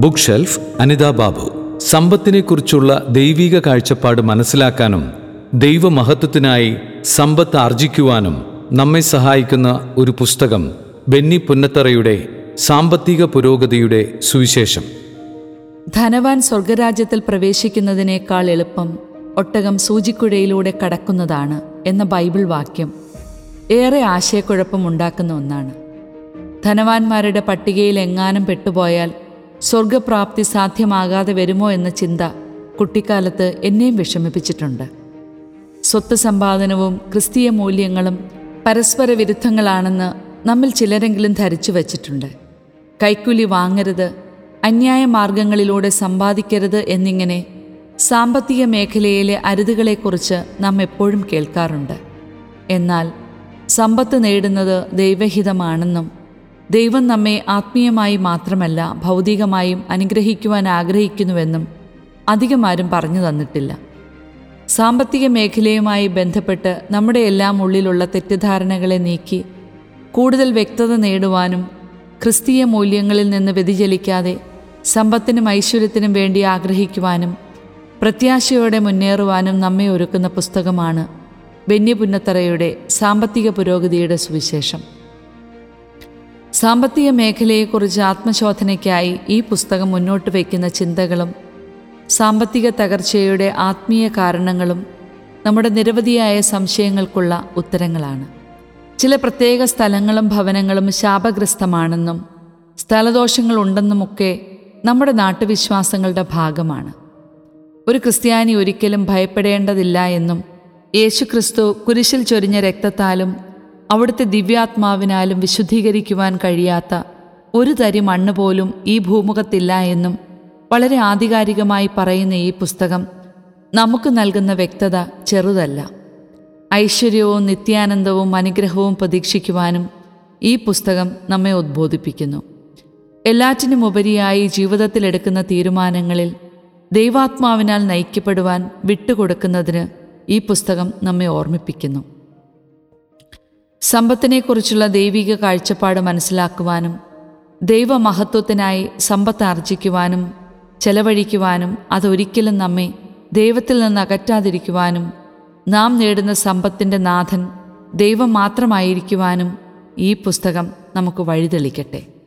Book shelf Anitha Babu സമ്പത്തിനെക്കുറിച്ചുള്ള ദൈവിക കാഴ്ചപ്പാട് മനസ്സിലാക്കാനും ദൈവമഹത്വത്തിനായി സമ്പത്ത് ആർജിക്കുവാനും നമ്മെ സഹായിക്കുന്ന ഒരു പുസ്തകം ബെന്നി പുന്നത്തറയുടെ സാമ്പത്തിക പുരോഗതിയുടെ സുവിശേഷം. ധനവാൻ സ്വർഗരാജ്യത്തിൽ പ്രവേശിക്കുന്നതിനേക്കാൾ എളുപ്പം ഒട്ടകം സൂചിക്കുഴയിലൂടെ കടക്കുന്നതാണ് എന്ന ബൈബിൾ വാക്യം. ഏറെ ആശയക്കുഴപ്പമുണ്ടാക്കുന്ന ഒന്നാണ്. ധനവാന്മാരുടെ പട്ടികയിൽ എങ്ങാനും പെട്ടുപോയാൽ സ്വർഗപ്രാപ്തി സാധ്യമാകാതെ വരുമോ എന്ന ചിന്ത കുട്ടിക്കാലത്ത് എന്നെയും വിഷമിപ്പിച്ചിട്ടുണ്ട്. സ്വത്ത് സമ്പാദനവും ക്രിസ്തീയ മൂല്യങ്ങളും പരസ്പര വിരുദ്ധങ്ങളാണെന്ന് നമ്മിൽ ചിലരെങ്കിലും ധരിച്ചു വച്ചിട്ടുണ്ട്. കൈക്കൂലി വാങ്ങരുത് അന്യായ മാർഗങ്ങളിലൂടെ സമ്പാദിക്കരുത് എന്നിങ്ങനെ സാമ്പത്തിക മേഖലയിലെ അരുതുകളെക്കുറിച്ച് നാം എപ്പോഴും കേൾക്കാറുണ്ട്. എന്നാൽ സമ്പത്ത് നേടുന്നത് ദൈവഹിതമാണെന്നും ദൈവം നമ്മെ ആത്മീയമായി മാത്രമല്ല ഭൗതികമായും അനുഗ്രഹിക്കുവാൻ ആഗ്രഹിക്കുന്നുവെന്നും അധികമാരും പറഞ്ഞു തന്നിട്ടില്ല. സാമ്പത്തിക മേഖലയുമായി ബന്ധപ്പെട്ട് നമ്മുടെ എല്ലാം ഉള്ളിലുള്ള തെറ്റിദ്ധാരണകളെ നീക്കി കൂടുതൽ വ്യക്തത നേടുവാനും ക്രിസ്തീയ മൂല്യങ്ങളിൽ നിന്ന് വ്യതിചലിക്കാതെ സമ്പത്തിനും ഐശ്വര്യത്തിനും വേണ്ടി ആഗ്രഹിക്കുവാനും പ്രത്യാശയോടെ മുന്നേറുവാനും നമ്മെ ഒരുക്കുന്ന പുസ്തകമാണ് ബെന്യപുന്നത്തറയുടെ സാമ്പത്തിക പുരോഗതിയുടെ സുവിശേഷം. സാമ്പത്തിക മേഖലയെക്കുറിച്ച് ആത്മശോധനയ്ക്കായി ഈ പുസ്തകം മുന്നോട്ട് വയ്ക്കുന്ന ചിന്തകളും സാമ്പത്തിക തകർച്ചയുടെ ആത്മീയ കാരണങ്ങളും നമ്മുടെ നിരവധിയായ സംശയങ്ങൾക്കുള്ള ഉത്തരങ്ങളാണ്. ചില പ്രത്യേക സ്ഥലങ്ങളും ഭവനങ്ങളും ശാപഗ്രസ്തമാണെന്നും സ്ഥലദോഷങ്ങളുണ്ടെന്നുമൊക്കെ നമ്മുടെ നാട്ടുവിശ്വാസങ്ങളുടെ ഭാഗമാണ്. ഒരു ക്രിസ്ത്യാനി ഒരിക്കലും ഭയപ്പെടേണ്ടതില്ല എന്നും യേശുക്രിസ്തു കുരിശിൽ ചൊരിഞ്ഞ രക്തത്താലും അവിടുത്തെ ദിവ്യാത്മാവിനാലും വിശുദ്ധീകരിക്കുവാൻ കഴിയാത്ത ഒരു തരി മണ്ണ് പോലും ഈ ഭൂമുഖത്തില്ല എന്നും വളരെ ആധികാരികമായി പറയുന്ന ഈ പുസ്തകം നമുക്ക് നൽകുന്ന വ്യക്തത ചെറുതല്ല. ഐശ്വര്യവും നിത്യാനന്ദവും അനുഗ്രഹവും പ്രതീക്ഷിക്കുവാനും ഈ പുസ്തകം നമ്മെ ഉദ്ബോധിപ്പിക്കുന്നു. എല്ലാറ്റിനും എല്ലാറ്റിനുമുപരിയായി ജീവിതത്തിലെടുക്കുന്ന തീരുമാനങ്ങളിൽ ദൈവാത്മാവിനാൽ നയിക്കപ്പെടുവാൻ വിട്ടുകൊടുക്കുന്നതിന് ഈ പുസ്തകം നമ്മെ ഓർമ്മിപ്പിക്കുന്നു. സമ്പത്തിനെക്കുറിച്ചുള്ള ദൈവിക കാഴ്ചപ്പാട് മനസ്സിലാക്കുവാനും ദൈവമഹത്വത്തിനായി സമ്പത്ത് ആർജിക്കുവാനും ചെലവഴിക്കുവാനും അതൊരിക്കലും നമ്മെ ദൈവത്തിൽ നിന്ന് അകറ്റാതിരിക്കുവാനും നാം നേടുന്ന സമ്പത്തിന്റെ നാഥൻ ദൈവം മാത്രമായിരിക്കുവാനും ഈ പുസ്തകം നമുക്ക് വഴിതെളിക്കട്ടെ.